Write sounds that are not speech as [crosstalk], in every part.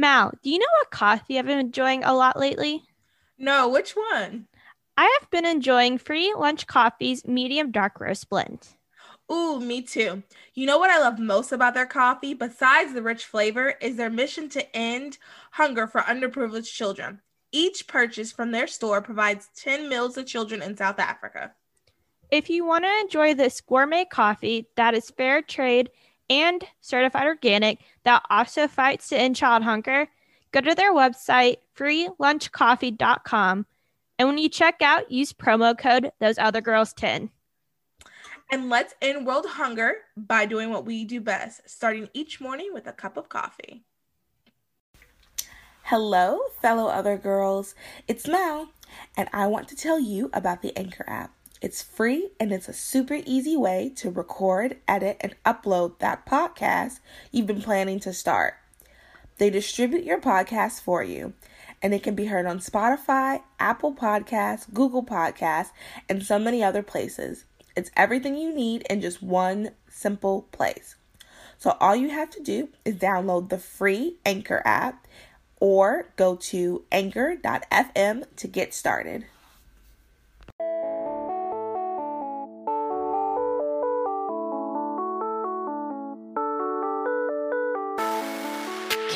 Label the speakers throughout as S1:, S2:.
S1: Mal, do you know what coffee I've been enjoying a lot lately?
S2: No, which one?
S1: I have been enjoying Free Lunch Coffee's medium dark roast blend.
S2: Ooh, me too. You know what I love most about their coffee, besides the rich flavor, is their mission to end hunger for underprivileged children. Each purchase from their store provides 10 meals to children in South Africa.
S1: If you want to enjoy this gourmet coffee that is fair trade and certified organic that also fights to end child hunger, go to their website, freelunchcoffee.com. And when you check out, use promo code those other girls 10.
S2: And let's end world hunger by doing what we do best, starting each morning with a cup of coffee. Hello, fellow other girls. It's Mal, and I want to tell you about the Anchor app. It's free and it's a super easy way to record, edit, and upload that podcast you've been planning to start. They distribute your podcast for you, and it can be heard on Spotify, Apple Podcasts, Google Podcasts, and so many other places. It's everything you need in just one simple place. So all you have to do is download the free Anchor app or go to anchor.fm to get started.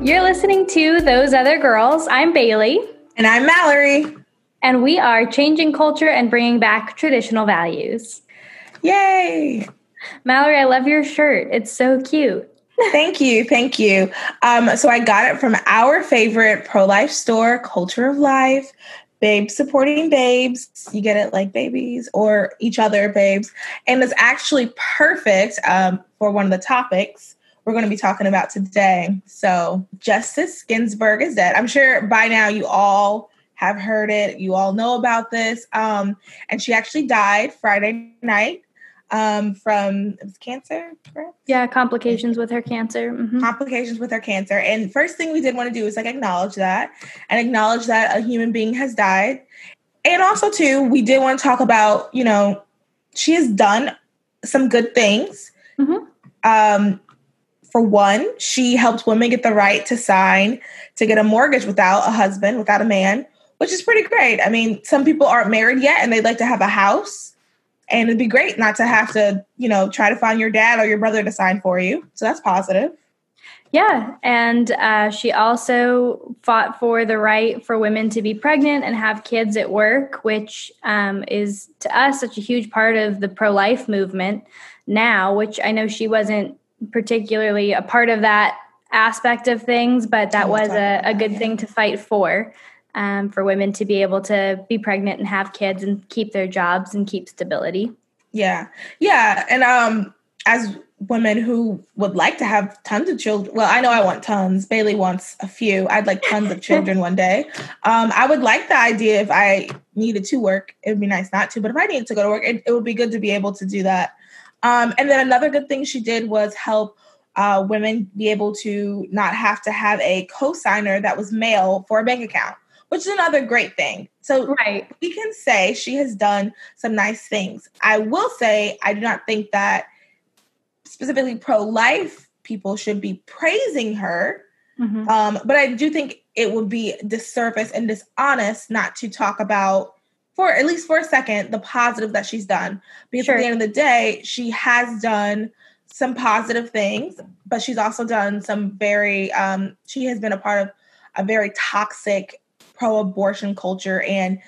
S3: You're listening to Those Other Girls. I'm Bailey.
S2: And I'm Mallory.
S3: And we are changing culture and bringing back traditional values.
S2: Yay!
S3: Mallory, I love your shirt. It's so cute.
S2: thank you. Thank you. Um, so I got it from our favorite pro life store, Culture of Life. Babes supporting babes. You get it like babies or each other babes. And it's actually perfect um, for one of the topics we're going to be talking about today. So, Justice Ginsburg is dead. I'm sure by now you all have heard it. You all know about this. Um, and she actually died Friday night um, from cancer,
S3: correct? Yeah, complications with her cancer.
S2: Mm-hmm. Complications with her cancer. And first thing we did want to do is like acknowledge that and acknowledge that a human being has died. And also too, we did want to talk about, you know, she has done some good things. Mm-hmm. Um, for one, she helped women get the right to sign to get a mortgage without a husband, without a man, which is pretty great. I mean, some people aren't married yet and they'd like to have a house. And it'd be great not to have to, you know, try to find your dad or your brother to sign for you. So that's positive.
S3: Yeah. And uh, she also fought for the right for women to be pregnant and have kids at work, which um, is to us such a huge part of the pro life movement now, which I know she wasn't particularly a part of that aspect of things, but that was a, a good thing to fight for um, for women to be able to be pregnant and have kids and keep their jobs and keep stability.
S2: Yeah. Yeah. And um, as women who would like to have tons of children, well, I know I want tons. Bailey wants a few. I'd like tons of [laughs] children one day. Um, I would like the idea if I needed to work, it would be nice not to, but if I needed to go to work, it, it would be good to be able to do that. Um, and then another good thing she did was help uh, women be able to not have to have a co-signer that was male for a bank account which is another great thing. So
S3: right.
S2: we can say she has done some nice things. I will say I do not think that specifically pro-life people should be praising her. Mm-hmm. Um, but I do think it would be disservice and dishonest not to talk about for at least for a second the positive that she's done. Because sure. at the end of the day, she has done some positive things, but she's also done some very um, she has been a part of a very toxic pro abortion culture and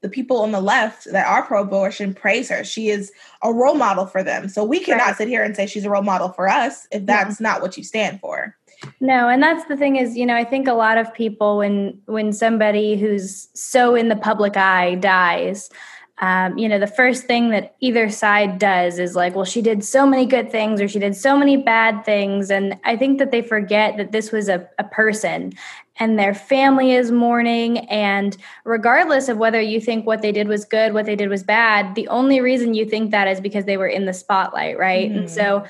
S2: the people on the left that are pro abortion praise her. She is a role model for them. So we cannot right. sit here and say she's a role model for us if that's not what you stand for.
S3: No, and that's the thing is, you know, I think a lot of people when when somebody who's so in the public eye dies, um, you know, the first thing that either side does is like, well, she did so many good things or she did so many bad things. And I think that they forget that this was a, a person and their family is mourning. And regardless of whether you think what they did was good, what they did was bad, the only reason you think that is because they were in the spotlight, right? Mm-hmm. And so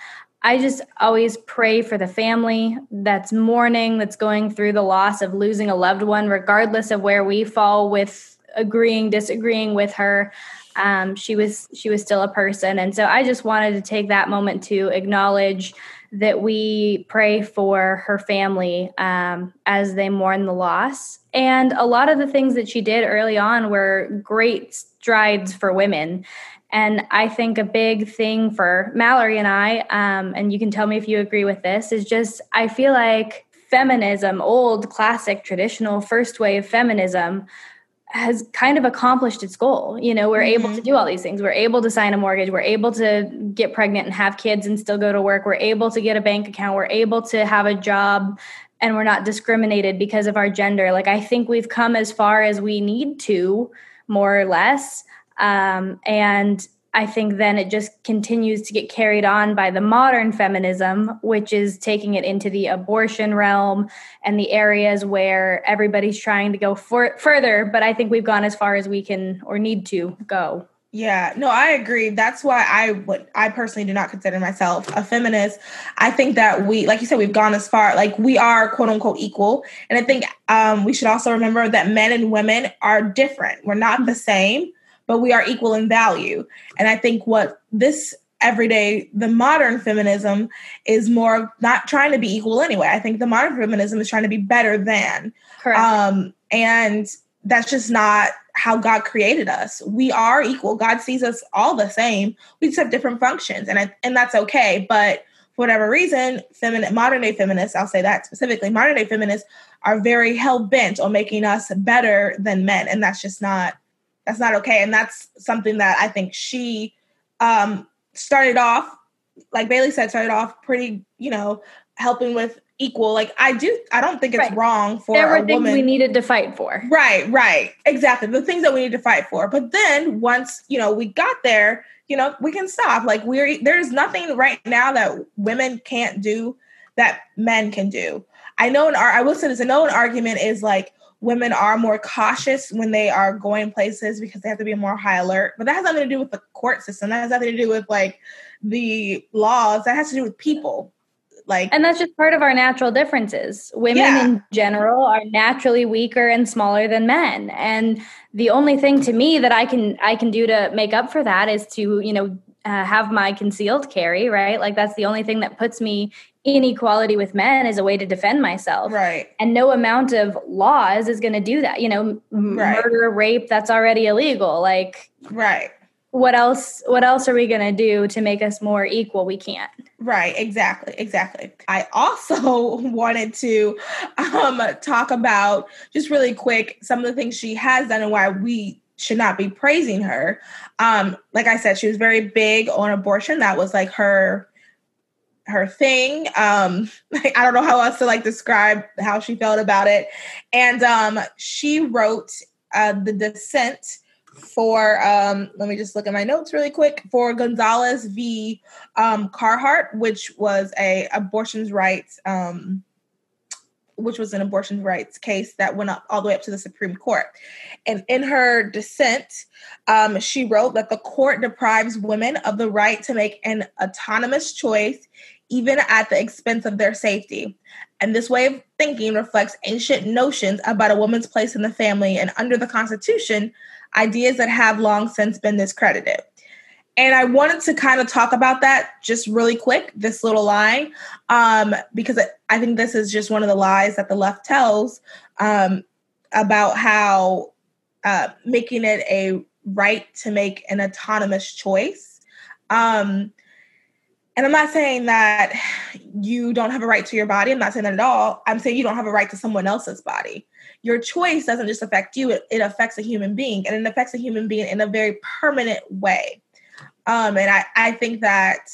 S3: I just always pray for the family that's mourning, that's going through the loss of losing a loved one, regardless of where we fall with agreeing, disagreeing with her. Um, she was she was still a person, and so I just wanted to take that moment to acknowledge that we pray for her family um, as they mourn the loss. And a lot of the things that she did early on were great strides for women. And I think a big thing for Mallory and I, um, and you can tell me if you agree with this, is just I feel like feminism, old, classic, traditional, first wave feminism, has kind of accomplished its goal. You know, we're mm-hmm. able to do all these things. We're able to sign a mortgage. We're able to get pregnant and have kids and still go to work. We're able to get a bank account. We're able to have a job and we're not discriminated because of our gender. Like, I think we've come as far as we need to, more or less. Um, and I think then it just continues to get carried on by the modern feminism, which is taking it into the abortion realm and the areas where everybody's trying to go for, further. But I think we've gone as far as we can or need to go.
S2: Yeah, no, I agree. That's why I would I personally do not consider myself a feminist. I think that we like you said we've gone as far like we are quote unquote equal. And I think um we should also remember that men and women are different. We're not the same but we are equal in value. And I think what this everyday, the modern feminism is more not trying to be equal anyway. I think the modern feminism is trying to be better than. Correct. Um, and that's just not how God created us. We are equal. God sees us all the same. We just have different functions, and I, and that's okay. But for whatever reason, feminine modern day feminists, I'll say that specifically, modern day feminists are very hell bent on making us better than men, and that's just not that's not okay. And that's something that I think she um, started off, like Bailey said, started off pretty, you know, helping with equal. Like I do, I don't think it's right. wrong for
S3: there were
S2: a
S3: things
S2: woman.
S3: we needed to fight for.
S2: Right, right, exactly. The things that we need to fight for. But then once you know we got there, you know, we can stop. Like we're there's nothing right now that women can't do that men can do. I know an I will say this. I know an argument is like women are more cautious when they are going places because they have to be more high alert. But that has nothing to do with the court system. That has nothing to do with like the laws. That has to do with people. Like
S3: And that's just part of our natural differences. Women yeah. in general are naturally weaker and smaller than men. And the only thing to me that I can I can do to make up for that is to, you know, uh, have my concealed carry, right? Like that's the only thing that puts me inequality with men is a way to defend myself.
S2: Right.
S3: And no amount of laws is going to do that. You know, right. murder, rape, that's already illegal. Like,
S2: right.
S3: What else what else are we going to do to make us more equal? We can't.
S2: Right, exactly, exactly. I also [laughs] wanted to um talk about just really quick some of the things she has done and why we should not be praising her. Um like I said, she was very big on abortion. That was like her her thing. Um, [laughs] I don't know how else to like describe how she felt about it. And um, she wrote uh, the dissent for um, let me just look at my notes really quick for Gonzales v. Um, Carhart, which was a abortions rights um, which was an abortion rights case that went up all the way up to the Supreme Court. And in her dissent, um, she wrote that the court deprives women of the right to make an autonomous choice even at the expense of their safety. And this way of thinking reflects ancient notions about a woman's place in the family and under the Constitution, ideas that have long since been discredited. And I wanted to kind of talk about that just really quick, this little line, um, because I think this is just one of the lies that the left tells um, about how uh, making it a right to make an autonomous choice. Um, and I'm not saying that you don't have a right to your body. I'm not saying that at all. I'm saying you don't have a right to someone else's body. Your choice doesn't just affect you, it, it affects a human being, and it affects a human being in a very permanent way. Um, and I, I think that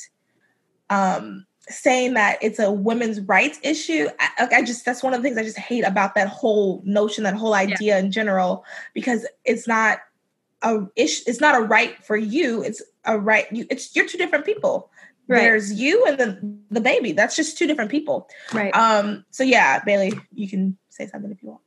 S2: um, saying that it's a women's rights issue, I, I just that's one of the things I just hate about that whole notion, that whole idea yeah. in general, because it's not a ish it's not a right for you it's a right you it's you're two different people right. there's you and the the baby that's just two different people
S3: right
S2: um so yeah bailey you can say something if you want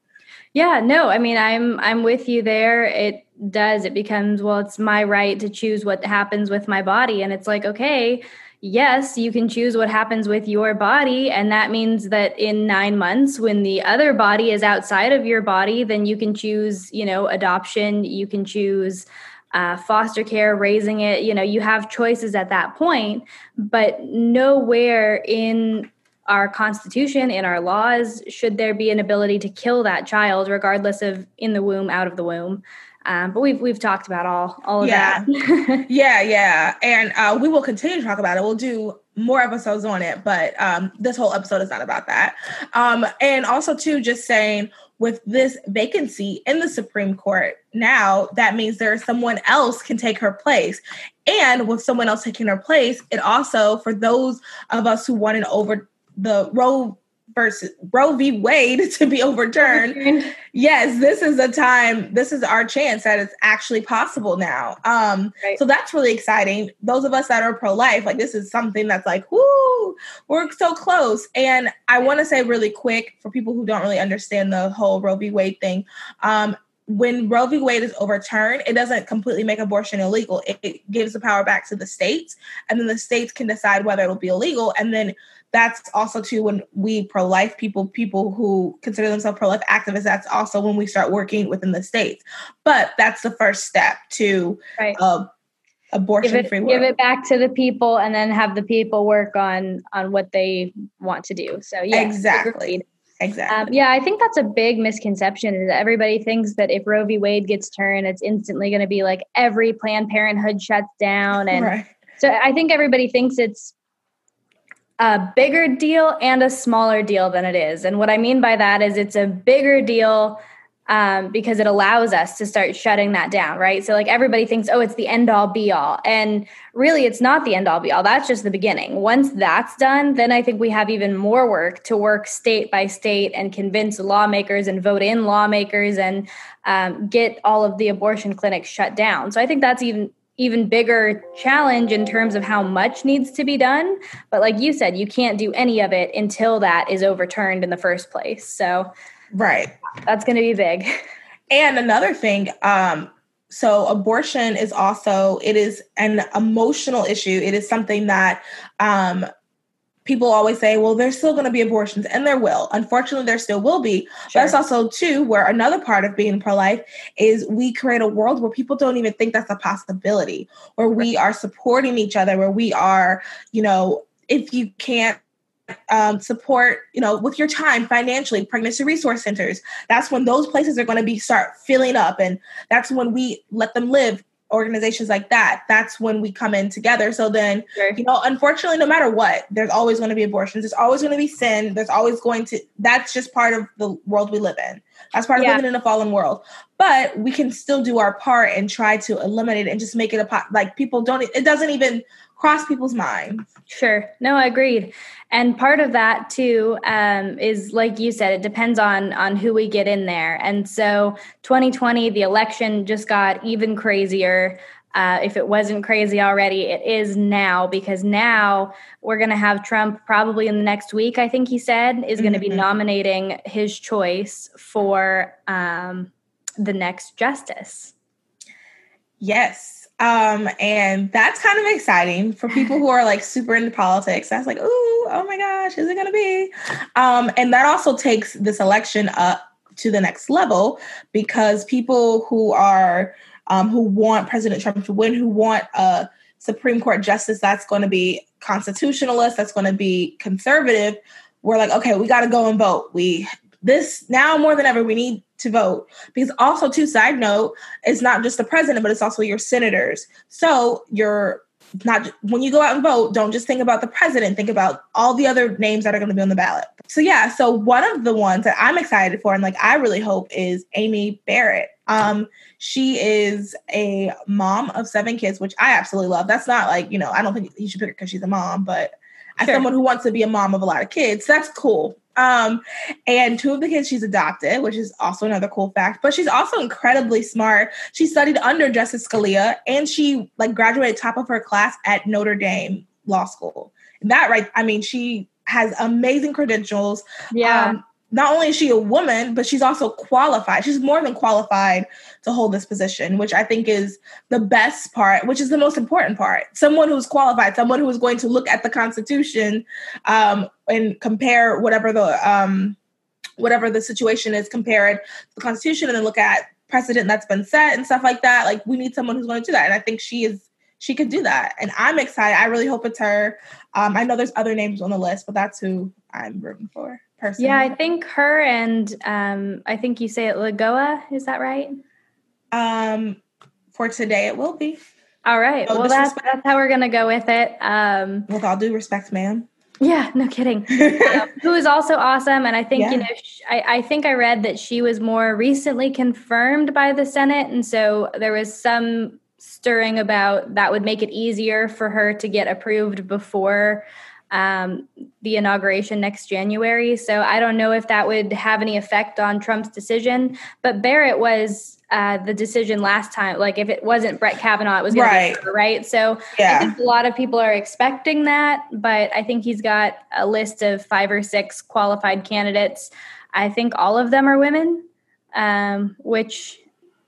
S3: yeah no i mean i'm i'm with you there it does it becomes well it's my right to choose what happens with my body and it's like okay yes, you can choose what happens with your body. And that means that in nine months, when the other body is outside of your body, then you can choose, you know, adoption, you can choose. Uh, foster care, raising it, you know, you have choices at that point, but nowhere in our constitution, in our laws, should there be an ability to kill that child, regardless of in the womb, out of the womb. Um, but we've we've talked about all all of
S2: yeah.
S3: that. [laughs]
S2: yeah, yeah, and uh, we will continue to talk about it. We'll do more episodes on it, but um, this whole episode is not about that. Um, and also, too, just saying with this vacancy in the Supreme Court now, that means there's someone else can take her place. And with someone else taking her place, it also for those of us who want an over the Roe versus Roe v. Wade [laughs] to be overturned. yes, this is a time, this is our chance that it's actually possible now. Um, right. so that's really exciting. Those of us that are pro-life, like this is something that's like, whoo, we're so close. And I want to say really quick for people who don't really understand the whole Roe v. Wade thing. Um, when Roe v. Wade is overturned, it doesn't completely make abortion illegal. It, it, gives the power back to the states, and then the states can decide whether it'll be illegal. And then that's also too when we pro-life people, people who consider themselves pro-life activists, that's also when we start working within the states. But that's the first step to right. uh, abortion free
S3: world. Give it back to the people, and then have the people work on on what they want to do. So yeah,
S2: exactly. Exactly. Um,
S3: yeah, I think that's a big misconception. Is everybody thinks that if Roe v. Wade gets turned, it's instantly going to be like every Planned Parenthood shuts down, and [laughs] right. so I think everybody thinks it's a bigger deal and a smaller deal than it is. And what I mean by that is it's a bigger deal um, because it allows us to start shutting that down, right? So, like, everybody thinks, oh, it's the end all be all. And really, it's not the end all be all. That's just the beginning. Once that's done, then I think we have even more work to work state by state and convince lawmakers and vote in lawmakers and um, get all of the abortion clinics shut down. So, I think that's even even bigger challenge in terms of how much needs to be done. But like you said, you can't do any of it until that is overturned in the first place. So,
S2: right.
S3: That's going to be big.
S2: And another thing, um, so abortion is also it is an emotional issue. It is something that um, people always say, well, there's still going to be abortions, and there will. Unfortunately, there still will be. Sure. But that's also, too, where another part of being pro life is we create a world where people don't even think that's a possibility, where we are supporting each other, where we are, you know, if you can't um, support, you know, with your time financially, pregnancy resource centers. That's when those places are going to be start filling up, and that's when we let them live organizations like that, that's when we come in together. So then, sure. you know, unfortunately, no matter what, there's always going to be abortions. There's always going to be sin. There's always going to, that's just part of the world we live in. That's part of yeah. living in a fallen world. But we can still do our part and try to eliminate it and just make it a, like people don't, it doesn't even cross people's minds.
S3: Sure. No, I agreed. And part of that too um, is, like you said, it depends on on who we get in there. And so, 2020, the election just got even crazier. Uh, if it wasn't crazy already, it is now because now we're going to have Trump probably in the next week. I think he said is going to mm-hmm. be nominating his choice for um, the next justice.
S2: Yes, um, and that's kind of exciting for people who are like super into politics. That's like, ooh, oh my gosh, is it gonna be? Um, and that also takes this election up to the next level because people who are um, who want President Trump to win, who want a Supreme Court justice that's going to be constitutionalist, that's going to be conservative, we're like, okay, we got to go and vote. We this now more than ever we need to vote. Because also too side note it's not just the president but it's also your senators. So you're not when you go out and vote don't just think about the president. Think about all the other names that are going to be on the ballot. So yeah so one of the ones that i'm excited for and like i really hope is amy barrett. Um she is a mom of seven kids which i absolutely love. That's not like you know i don't think you should pick her because she's a mom but as someone who wants to be a mom of a lot of kids, that's cool. Um, and two of the kids she's adopted, which is also another cool fact. But she's also incredibly smart. She studied under Justice Scalia, and she like graduated top of her class at Notre Dame Law School. That right, I mean, she has amazing credentials.
S3: Yeah.
S2: Um, not only is she a woman, but she's also qualified. She's more than qualified to hold this position, which I think is the best part, which is the most important part. Someone who's qualified, someone who is going to look at the Constitution um, and compare whatever the um, whatever the situation is, compare it to the Constitution, and then look at precedent that's been set and stuff like that. Like we need someone who's going to do that, and I think she is she could do that, and I'm excited. I really hope it's her. Um, I know there's other names on the list, but that's who I'm rooting for
S3: personally. Yeah, I think her and um, I think you say it Lagoa. Is that right?
S2: Um, for today, it will be.
S3: All right. No well, that's, that's how we're gonna go with it. Um,
S2: with all due respect, ma'am.
S3: Yeah, [laughs] no kidding. [laughs] um, who is also awesome, and I think yeah. you know, sh- I, I think I read that she was more recently confirmed by the Senate, and so there was some stirring about that would make it easier for her to get approved before um, the inauguration next January. So I don't know if that would have any effect on Trump's decision. But Barrett was uh, the decision last time. Like if it wasn't Brett Kavanaugh, it was right. Be, right. So yeah. I think a lot of people are expecting that, but I think he's got a list of five or six qualified candidates. I think all of them are women, um, which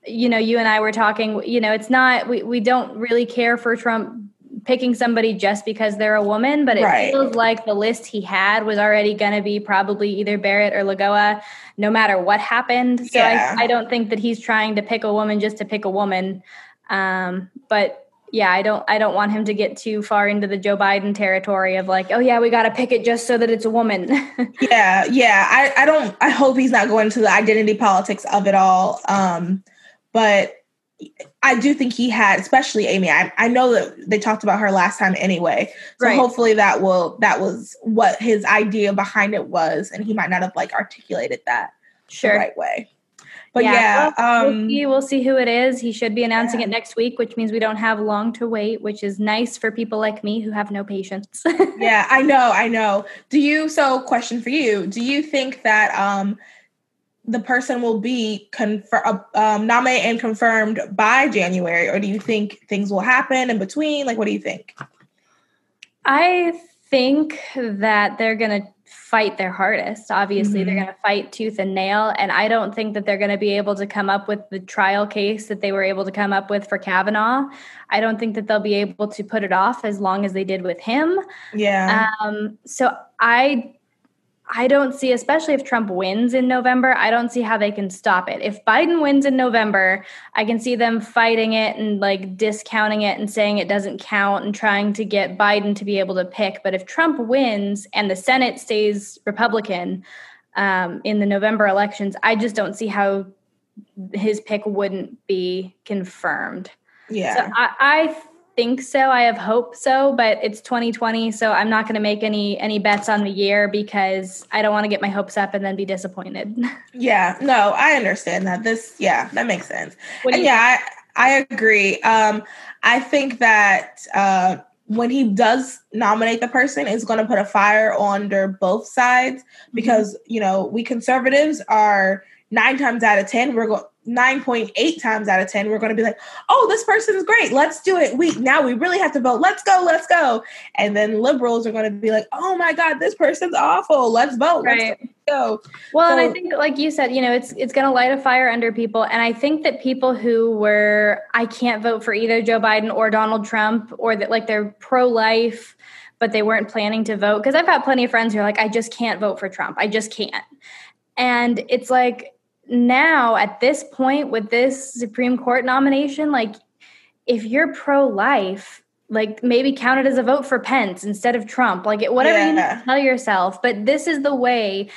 S3: you know, you and I were talking. You know, it's not we we don't really care for Trump picking somebody just because they're a woman, but it right. feels like the list he had was already going to be probably either Barrett or Lagoa, no matter what happened. So yeah. I, I, don't think that he's trying to pick a woman just to pick a woman. Um, but yeah, I don't I don't want him to get too far into the Joe Biden territory of like, oh yeah, we got to pick it just so that it's a woman. [laughs]
S2: yeah, yeah. I I don't. I hope he's not going to the identity politics of it all. Um, but I do think he had, especially Amy. I, I know that they talked about her last time anyway. So right. hopefully that will that was what his idea behind it was, and he might not have like articulated that sure. the right way. But yeah, yeah
S3: well, um, we'll, see, we'll see who it is. He should be announcing yeah. it next week, which means we don't have long to wait, which is nice for people like me who have no patience. [laughs]
S2: yeah, I know, I know. Do you? So, question for you: Do you think that? um the person will be confir- uh, um, nominated and confirmed by January, or do you think things will happen in between? Like, what do you think?
S3: I think that they're going to fight their hardest. Obviously, mm-hmm. they're going to fight tooth and nail. And I don't think that they're going to be able to come up with the trial case that they were able to come up with for Kavanaugh. I don't think that they'll be able to put it off as long as they did with him.
S2: Yeah.
S3: Um, so I I don't see, especially if Trump wins in November, I don't see how they can stop it. If Biden wins in November, I can see them fighting it and like discounting it and saying it doesn't count and trying to get Biden to be able to pick. But if Trump wins and the Senate stays Republican um, in the November elections, I just don't see how his pick wouldn't be confirmed.
S2: Yeah.
S3: So I, I think so. I have hope so, but it's 2020, so I'm not going to make any any bets on the year because I don't want to get my hopes up and then be disappointed. [laughs]
S2: Yeah, no, I understand that. This, yeah, that makes sense. And yeah, I, I agree. Um, I think that uh, when he does nominate the person, is going to put a fire under both sides mm-hmm. because mm-hmm. you know we conservatives are nine times out of ten we're going 9.8 times out of 10 we're going to be like oh this person is great. Let's do it. We now we really have to vote. Let's go let's go. And then liberals are going to be like oh my god this person's awful. Let's vote. Right. let's go.
S3: Well so, and i think like you said you know it's it's going to light a fire under people. And i think that people who were i can't vote for either joe biden or donald trump or that like they're pro-life but they weren't planning to vote. Because i've got plenty of friends who are like i just can't vote for trump. I just can't. And it's like now at this point with this Supreme Court nomination, like if you're pro life, like maybe count it as a vote for Pence instead of Trump, like whatever yeah. you need to tell yourself. But this is the way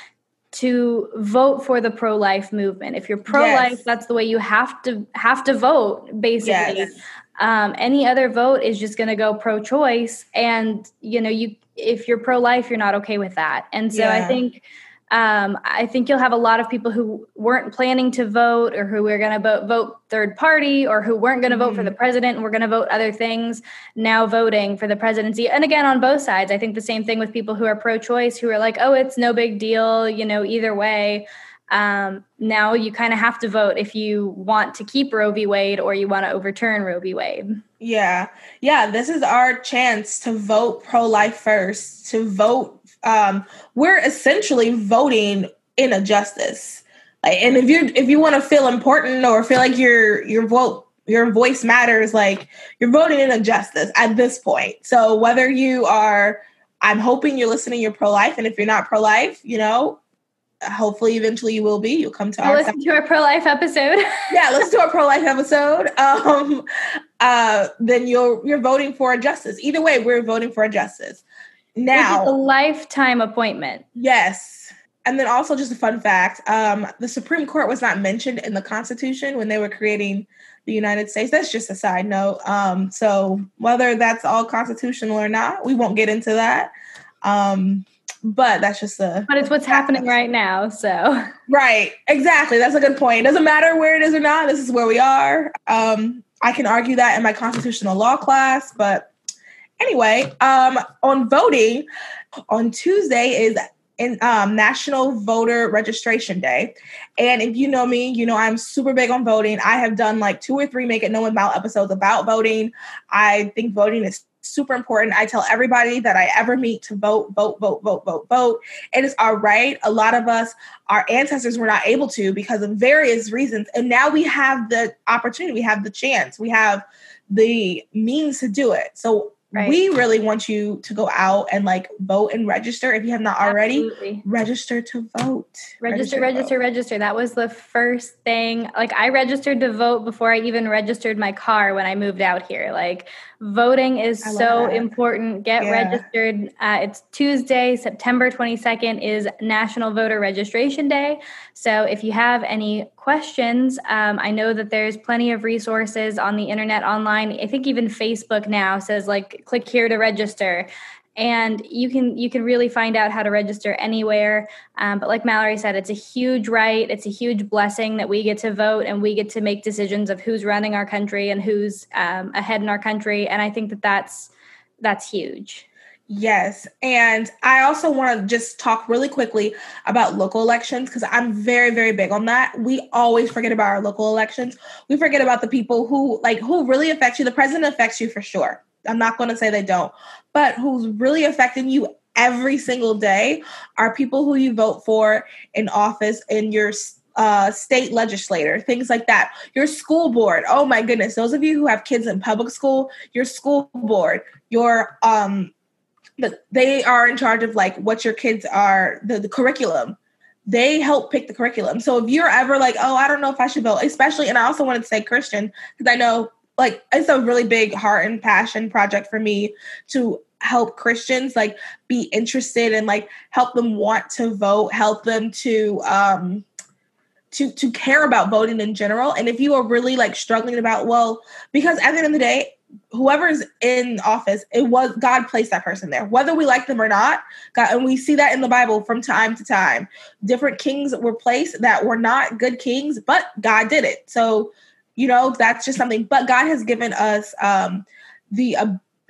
S3: to vote for the pro life movement. If you're pro life, yes. that's the way you have to have to vote. Basically, yes. um, any other vote is just going to go pro choice, and you know you if you're pro life, you're not okay with that. And so yeah. I think um, I think you'll have a lot of people who weren't planning to vote or who were going to vote, vote third party or who weren't going to vote for the mm-hmm. president and were going to vote other things now voting for the presidency. And again, on both sides, I think the same thing with people who are pro choice who are like, oh, it's no big deal, you know, either way. Um, now you kind of have to vote if you want to keep Roe v. Wade or you want to overturn Roe v. Wade.
S2: Yeah. Yeah. This is our chance to vote pro life first, to vote um, we're essentially voting in a justice. Like, and if you if you want to feel important or feel like your your vote your voice matters, like you're voting in a justice at this point. So whether you are, I'm hoping you're listening, you're pro life, and if you're not pro life, you know, hopefully eventually you will be. You'll come to
S3: our listen to our pro-life episode? [laughs]
S2: Yeah listen to our pro-life episode. Um uh then you're you're voting for a justice. Either way we're voting for a justice now,
S3: a lifetime appointment.
S2: Yes. And then also just a fun fact, um, the Supreme Court was not mentioned in the Constitution when they were creating the United States. That's just a side note. Um, so whether that's all constitutional or not, we won't get into that. Um, but that's just a
S3: but it's what's happening right now so
S2: right exactly that's a good point it doesn't matter where it is or not this is where we are um i can argue that in my constitutional law class but Anyway, um, on voting, on Tuesday is in um, National Voter Registration Day. And if you know me, you know I'm super big on voting. I have done like two or three Make It Known About episodes about voting. I think voting is super important. I tell everybody that I ever meet to vote, vote, vote, vote, vote, vote. It is our right. A lot of us, our ancestors were not able to because of various reasons. And now we have the opportunity, we have the chance, we have the means to do it. So Right. We really want you to go out and like vote and register if you have not already. Absolutely. Register to vote.
S3: Register, register, register, register. That was the first thing. Like I registered to vote before I even registered my car when I moved out here. Like voting is so that. important. Get yeah. registered. Uh, it's Tuesday, September 22nd is National Voter Registration Day. So if you have any questions, um, I know that there's plenty of resources on the internet online. I think even Facebook now says like click here to register and you can you can really find out how to register anywhere um, but like mallory said it's a huge right it's a huge blessing that we get to vote and we get to make decisions of who's running our country and who's um, ahead in our country and i think that that's that's huge
S2: Yes. And I also want to just talk really quickly about local elections because I'm very, very big on that. We always forget about our local elections. We forget about the people who like who really affect you. The president affects you for sure. I'm not going to say they don't, but who's really affecting you every single day are people who you vote for in office in your uh, state legislator, things like that. Your school board. Oh my goodness, those of you who have kids in public school, your school board, your um, but they are in charge of like what your kids are the, the curriculum. They help pick the curriculum. So if you're ever like, oh, I don't know if I should vote, especially, and I also wanted to say Christian because I know like it's a really big heart and passion project for me to help Christians like be interested and like help them want to vote, help them to um to to care about voting in general. And if you are really like struggling about, well, because at the end of the day, whoever's in office, it was God placed that person there, whether we like them or not. God, and we see that in the Bible from time to time. Different kings were placed that were not good kings, but God did it. So you know that's just something but god has given us um the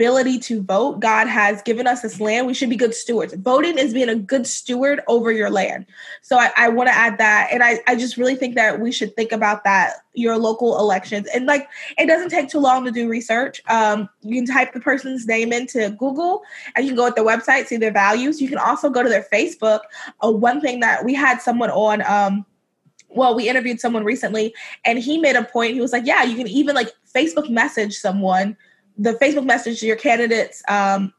S2: ability to vote. God has given us this land. We should be good stewards. Voting is being a good steward over your land. So i, I want to add that and I, I just really think that we should think about that your local elections. And like it doesn't take too long to do research. Um, you can type the person's name into google and you can go at their website see their values. You can also go to their facebook. Uh, one thing that we had someone on um, well, we interviewed someone recently and he made a point. He was like, yeah, you can even like Facebook message someone, the Facebook message your candidates, um,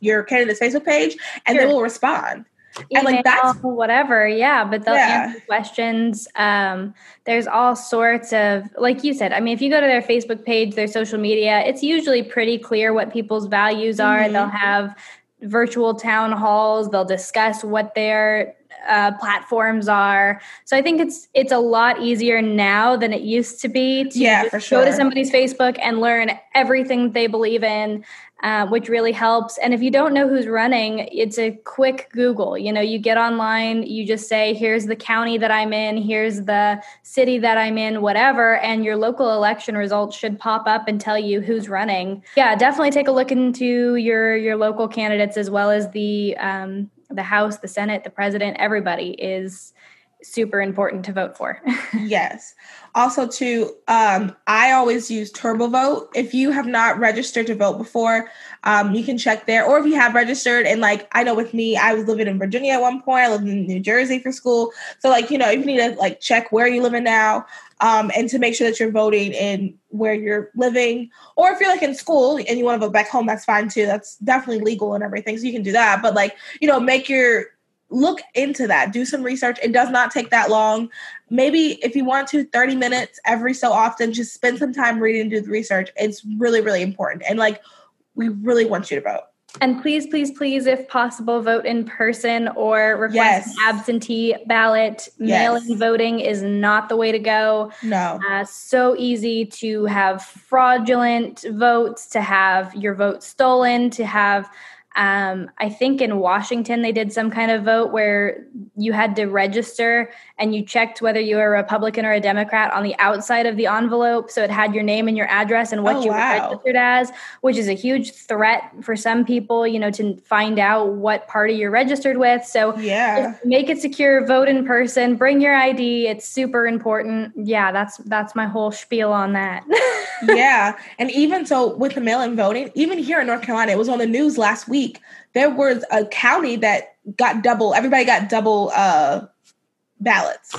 S2: your candidate's Facebook page, and sure. they will respond.
S3: Email, and like that's whatever, yeah. But they'll yeah. answer questions. Um, there's all sorts of, like you said. I mean, if you go to their Facebook page, their social media, it's usually pretty clear what people's values are. Mm-hmm. They'll have virtual town halls. They'll discuss what their uh, platforms are. So I think it's it's a lot easier now than it used to be to
S2: yeah, for sure.
S3: go to somebody's Facebook and learn everything they believe in uh, which really helps. And if you don't know who's running, it's a quick Google. You know, you get online, you just say, here's the county that I'm in, here's the city that I'm in, whatever, and your local election results should pop up and tell you who's running. Yeah, definitely take a look into your your local candidates as well as the um, the House, the Senate, the president. Everybody is super important to vote for. [laughs]
S2: yes. Also, too, um, I always use TurboVote. If you have not registered to vote before, um, you can check there. Or if you have registered, and like I know with me, I was living in Virginia at one point. I lived in New Jersey for school. So, like you know, if you need to like check where you live in now, um, and to make sure that you're voting in where you're living. Or if you're like in school and you want to vote back home, that's fine too. That's definitely legal and everything, so you can do that. But like you know, make your look into that do some research it does not take that long maybe if you want to 30 minutes every so often just spend some time reading and do the research it's really really important and like we really want you to vote
S3: and please please please if possible vote in person or request yes. an absentee ballot yes. mail-in voting is not the way to go
S2: no
S3: uh, so easy to have fraudulent votes to have your vote stolen to have um, I think in Washington they did some kind of vote where you had to register and you checked whether you were a Republican or a Democrat on the outside of the envelope, so it had your name and your address and what oh, you wow. were registered as, which is a huge threat for some people, you know, to find out what party you're registered with. So
S2: yeah,
S3: make it secure, vote in person, bring your ID. It's super important. Yeah, that's that's my whole spiel on that. [laughs]
S2: yeah, and even so with the mail-in voting, even here in North Carolina, it was on the news last week week, there was a county that got double, everybody got double uh, ballots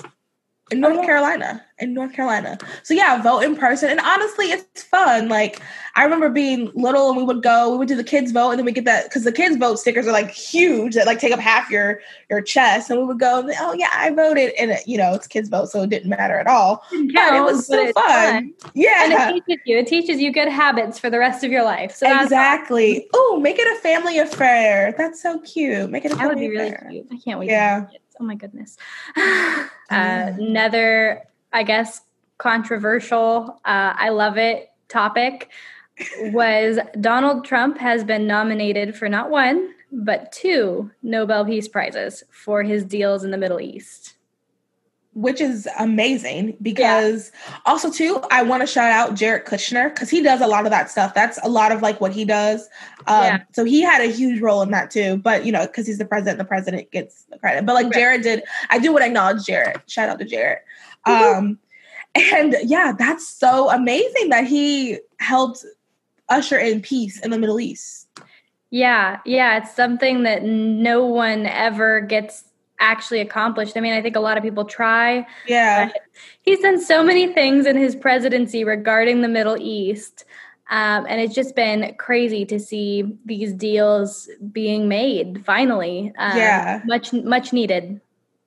S2: in North oh. Carolina. In North Carolina. So yeah, vote in person. And honestly, it's fun. Like I remember being little and we would go, we would do the kids vote and then we get that because the kids vote stickers are like huge that like take up half your your chest. And we would go, oh yeah, I voted. And it, you know, it's kids vote, so it didn't matter at all. but it was so fun. fun. Yeah.
S3: And it teaches you. It teaches you good habits for the rest of your life. So
S2: exactly. Oh, make it a family affair. That's so cute. Make it a
S3: that would be
S2: affair.
S3: really cute. I can't wait.
S2: Yeah.
S3: Oh my goodness. [sighs] uh, another, I guess, controversial, uh, I love it topic was Donald Trump has been nominated for not one, but two Nobel Peace Prizes for his deals in the Middle East
S2: which is amazing because yeah. also too i want to shout out jared kushner because he does a lot of that stuff that's a lot of like what he does um, yeah. so he had a huge role in that too but you know because he's the president the president gets the credit but like jared did i do want to acknowledge jared shout out to jared. Um, and yeah that's so amazing that he helped usher in peace in the middle east
S3: yeah yeah it's something that no one ever gets actually accomplished. I mean, I think a lot of people try.
S2: Yeah.
S3: He's done so many things in his presidency regarding the Middle East. Um, and it's just been crazy to see these deals being made finally.
S2: Um, yeah.
S3: Much, much needed.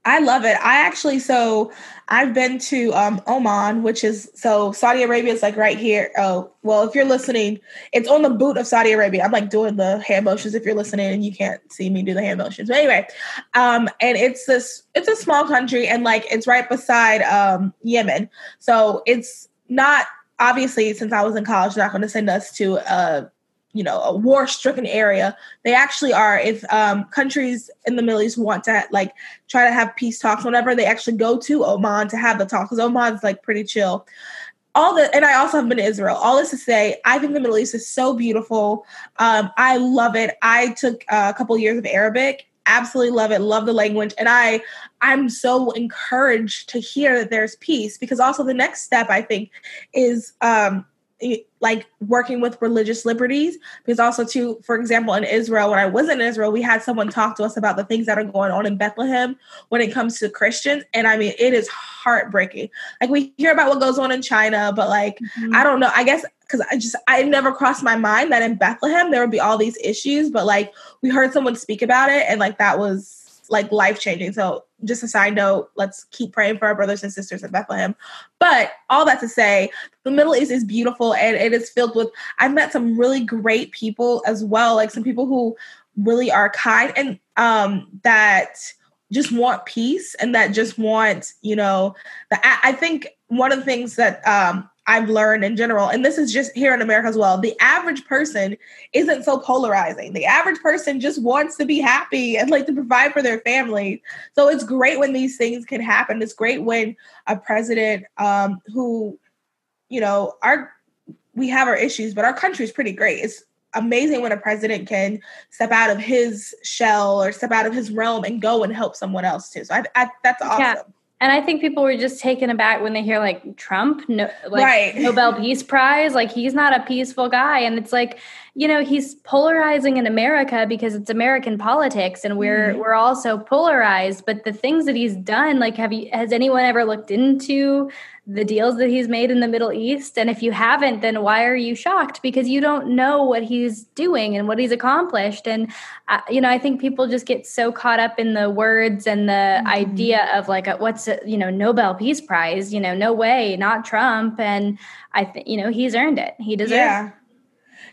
S2: I love it. I actually so I've been to um, Oman, which is so Saudi Arabia is like right here. Oh, well, if you're listening, it's on the boot of Saudi Arabia. I'm like doing the hand motions if you're listening and you can't see me do the hand motions. But anyway, um, and it's this it's a small country and like it's right beside um Yemen. So it's not obviously since I was in college, not going to send us to a you know a war stricken area they actually are. If um, countries in the middle east want to like try to have peace talks whenever they actually go to oman to have the talk because oman's like pretty chill. All the and i also have been to israel. All this to say i think the middle east is so beautiful. Um, i love it. I took a couple years of arabic. Absolutely love it. Love the language. And i i'm so encouraged to hear that there's peace because also the next step i think is um like working with religious liberties. Because also too for example in israel when i was in israel we had someone talk to us about the things that are going on in bethlehem when it comes to christians. And i mean it is heartbreaking. Like we hear about what goes on in china but like mm-hmm. i don't know. I guess because i just i never crossed my mind that in bethlehem there would be all these issues. But like we heard someone speak about it and like that was like life changing. So just a side note, let's keep praying for our brothers and sisters in Bethlehem. But all that to say, the Middle East is beautiful and it is filled with I've met some really great people as well, like some people who really are kind and um that just want peace and that just want, you know, the, I think one of the things that um, I've learned in general, and this is just here in America as well, the average person isn't so polarizing. The average person just wants to be happy and like to provide for their family. So it's great when these things can happen. It's great when a president um, who, you know, our we have our issues, but our country is pretty great. It's amazing when a president can step out of his shell or step out of his realm and go and help someone else too. So I, I, that's awesome. Yeah.
S3: And I think people were just taken aback when they hear like Trump, no, like right. Nobel Peace Prize. Like he's not a peaceful guy, and it's like, you know, he's polarizing in America because it's American politics, and we're mm. we're also polarized. But the things that he's done, like, have you has anyone ever looked into the deals that he's made in the Middle East? And if you haven't, then why are you shocked? Because you don't know what he's doing and what he's accomplished. And, uh, you know, I think people just get so caught up in the words and the mm-hmm. idea of like, a, what's, a, you know, Nobel Peace Prize, you know, no way, not Trump. And I think, you know, he's earned it. He deserves
S2: yeah.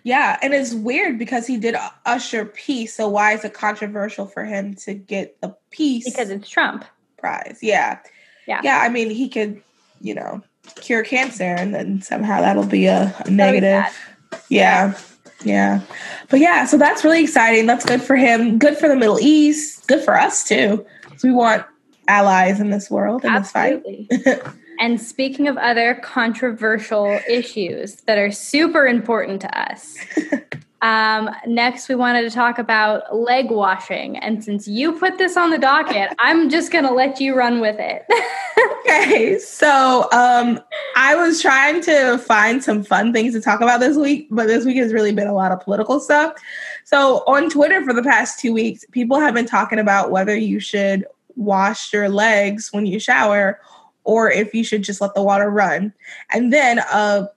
S2: Yeah, and it's weird because he did usher peace. So why is it controversial for him to get the peace?
S3: Because it's Trump
S2: prize. Yeah, yeah, yeah. I mean, he could you know, cure cancer, and then somehow that'll be a, a negative. Yeah. Yeah. But yeah, so that's really exciting. That's good for him. Good for the Middle East. Good for us too. So we want allies in this world in Absolutely. this fight. [laughs]
S3: and speaking of other controversial issues that are super important to us, [laughs] Um, next, we wanted to talk about leg washing. And since you put this on the docket, I'm just going to let you run with it. [laughs]
S2: okay. So um, I was trying to find some fun things to talk about this week, but this week has really been a lot of political stuff. So on Twitter for the past two weeks, people have been talking about whether you should wash your legs when you shower or if you should just let the water run. And then a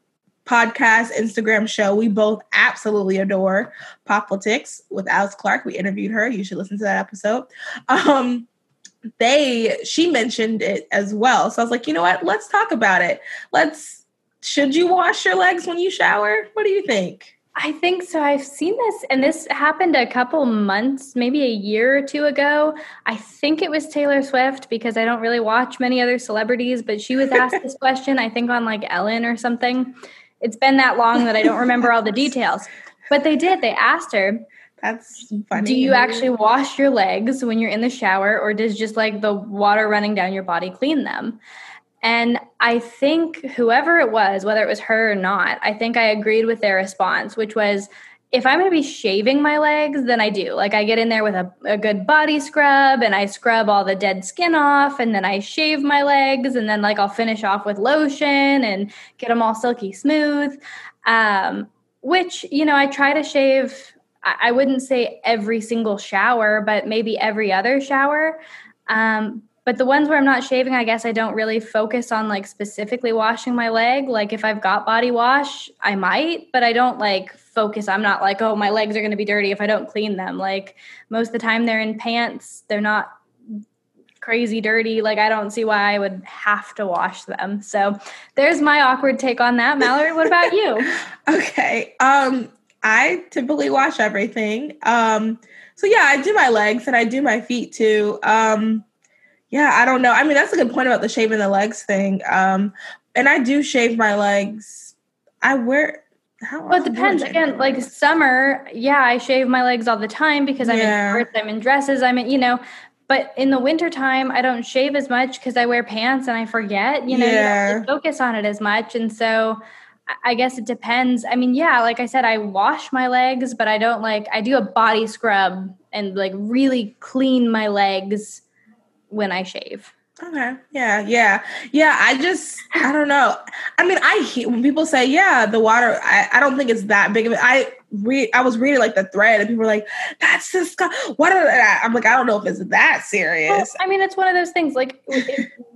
S2: podcast, Instagram show we both absolutely adore, Poplitics with Alex Clark. We interviewed her. You should listen to that episode. Um, they she mentioned it as well. So I was like, you know what? Let's talk about it. Let's should you wash your legs when you shower? What do you think?
S3: I think so. I've seen this, and this happened a couple months, maybe a year or two ago. I think it was Taylor Swift because I don't really watch many other celebrities, but she was asked this [laughs] question, I think on like Ellen or something. It's been that long that I don't remember all the [laughs] details. But they did. They asked her,
S2: that's funny.
S3: Do you actually wash your legs when you're in the shower, or does just like the water running down your body clean them? And I think whoever it was, whether it was her or not, I think I agreed with their response, which was if I'm going to be shaving my legs, then I do. Like I get in there with a, a, good body scrub and I scrub all the dead skin off and then I shave my legs and then like I'll finish off with lotion and get them all silky smooth. Um, which, you know, I try to shave, I, I wouldn't say every single shower, but maybe every other shower. Um, but the ones where I'm not shaving, I guess I don't really focus on like specifically washing my leg. Like if I've got body wash, I might, but I don't like focus. I'm not like, oh, my legs are going to be dirty if I don't clean them. Like most of the time they're in pants, they're not crazy dirty. Like I don't see why I would have to wash them. So there's my awkward take on that. Mallory, what about you? [laughs]
S2: okay. Um I typically wash everything. Um so yeah, I do my legs and I do my feet too. Um yeah, I don't know. I mean, that's a good point about the shaving the legs thing. Um and I do shave my legs. I wear
S3: how well, it depends. Again, like summer, yeah, I shave my legs all the time because I'm yeah. in shorts, I'm in dresses, I'm in, you know. But in the wintertime, I don't shave as much because I wear pants and I forget, you know, yeah. you focus on it as much. And so I guess it depends. I mean, yeah, like I said, I wash my legs, but I don't like, I do a body scrub and like really clean my legs when I shave.
S2: Okay. Yeah. Yeah. Yeah. I just, I don't know. I mean, I hear when people say, yeah, the water, I, I don't think it's that big of it. I read, I was reading like the thread and people were like, that's just, what are I'm like, I don't know if it's that serious. Well,
S3: I mean, it's one of those things like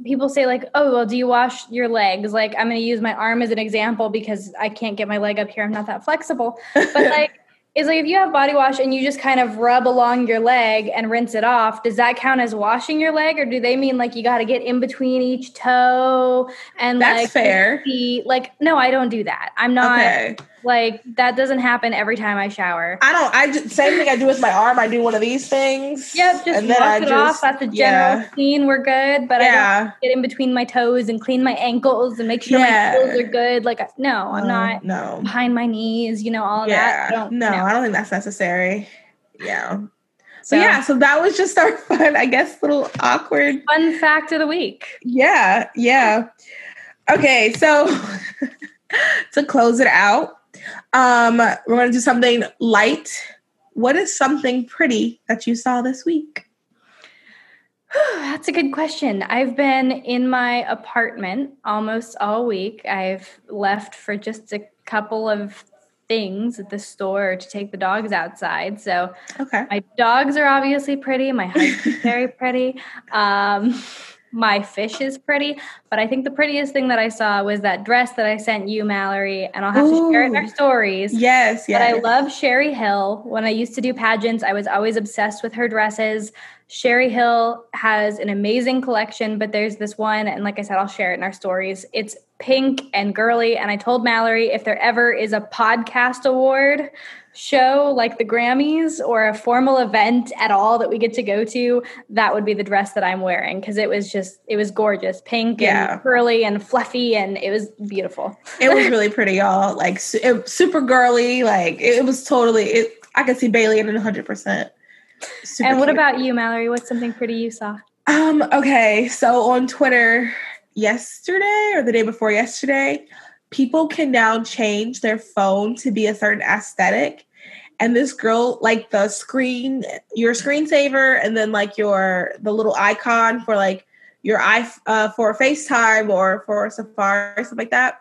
S3: people say like, oh, well, do you wash your legs? Like, I'm going to use my arm as an example because I can't get my leg up here. I'm not that flexible. But like, is like if you have body wash and you just kind of rub along your leg and rinse it off, does that count as washing your leg, or do they mean like you got to get in between each toe and
S2: That's
S3: like
S2: fair?
S3: Feet? Like, no, I don't do that. I'm not. Okay. Like that doesn't happen every time I shower.
S2: I don't. I just, same thing I do with my arm. I do one of these things.
S3: Yep, just
S2: and then
S3: wash
S2: I
S3: it
S2: just-
S3: off. That's a general
S2: yeah.
S3: clean. We're good, but I
S2: Yeah.
S3: don't get in between my toes and clean my ankles and make sure
S2: Yeah.
S3: my toes are good. Like no, I'm
S2: No,
S3: not
S2: No.
S3: behind my knees. You know all of
S2: Yeah.
S3: that. I don't,
S2: no, I don't think that's necessary. Yeah.
S3: So,
S2: So yeah, so that was just our [laughs] fun, I guess, little awkward.
S3: Fun fact of the week.
S2: Yeah, yeah. Okay, so [laughs] to close it out, um, we're gonna do something light. What is something pretty that you saw this week? [sighs]
S3: That's a good question. I've been in my apartment almost all week. I've left for just a couple of things at the store to take the dogs outside. So
S2: Okay.
S3: my dogs are obviously pretty. My husband's [laughs] very pretty. Um, my fish is pretty. But I think the prettiest thing that I saw was that dress that I sent you, Mallory, and I'll have to share it in our stories.
S2: Yes,
S3: But I love Sherri Hill. When I used to do pageants, I was always obsessed with her dresses. Sherri Hill has an amazing collection, but there's this one, and like I said, I'll share it in our stories. It's pink and girly. And I told Mallory if there ever is a podcast award show like the Grammys or a formal event at all that we get to go to, that would be the dress that I'm wearing because it was just, it was gorgeous, pink
S2: Yeah.
S3: and curly and fluffy, and it was beautiful.
S2: it was really pretty, y'all. Like it, super girly. Like it, it was totally. It, I could see Bailey in it hundred percent.
S3: and what about you, Mallory? What's something pretty you saw?
S2: Um, okay, so on Twitter yesterday or the day before yesterday, people can now change their phone to be a certain aesthetic. And this girl, like the screen, your screensaver, and then like your the little icon for like your i uh, for FaceTime or for Safari, stuff like that.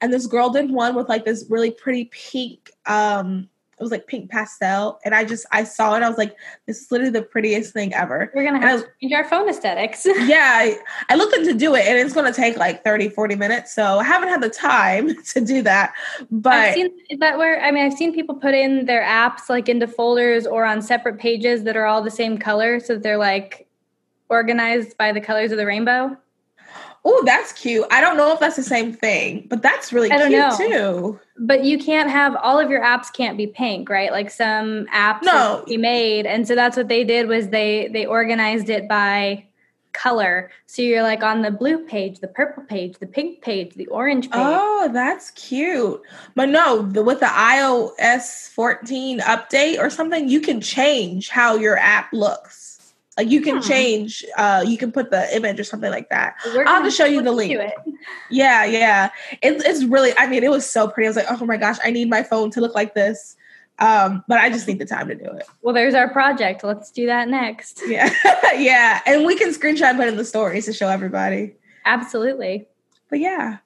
S2: And this girl did one with like this really pretty pink, um, it was like pink pastel. And I just I saw it, I was like, this is literally the prettiest thing ever
S3: We're gonna have
S2: I-
S3: to change our phone aesthetics. [laughs]
S2: yeah I, I looked into do it and it's going to take like 30 40 minutes so i haven't had the time [laughs] to do that but
S3: I've seen is that where I mean I've seen people put in their apps like into folders or on separate pages that are all the same color, so that they're like organized by the colors of the rainbow.
S2: Oh that's cute i don't know if that's the same thing but that's really
S3: I don't
S2: cute
S3: know.
S2: too
S3: But you can't have all of your apps can't be pink, right? Like some apps
S2: No.
S3: be made, and so that's what they did was they they organized it by color. So you're like on the blue page, the purple page, the pink page, the orange page.
S2: oh that's cute but no the, with the ios 14 update or something you can change how your app looks you can
S3: Hmm.
S2: change uh you can put the image or something like that
S3: We're
S2: I'll just show you the link.
S3: it. [laughs]
S2: Yeah, yeah. It's it's really I mean, it was so pretty. I was like, oh my gosh, I need my phone to look like this. Um, but I just need the time to do it.
S3: Well, there's our project. Let's do that next. [laughs]
S2: Yeah. [laughs] yeah. And we can screenshot and put in the stories to show everybody.
S3: Absolutely.
S2: But yeah.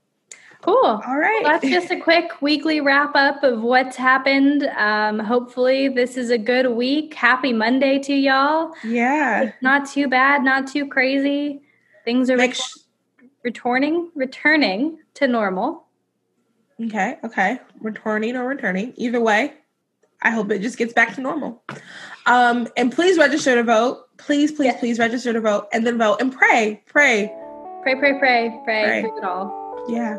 S3: Cool.
S2: All right.
S3: Well, that's just a quick weekly wrap up of what's happened. Um, hopefully, this is a good week. Happy Monday to y'all.
S2: yeah.
S3: Not too bad, not too crazy. Things are ret-
S2: sh-
S3: returning, returning to normal.
S2: okay, okay. Returning or returning. Either way, I hope it just gets back to normal. Um, and please register to vote. Please, please,
S3: Yes.
S2: please register to vote and then vote and pray. Pray.
S3: Pray, pray, pray, pray,
S2: Pray.
S3: through it all.
S2: Yeah.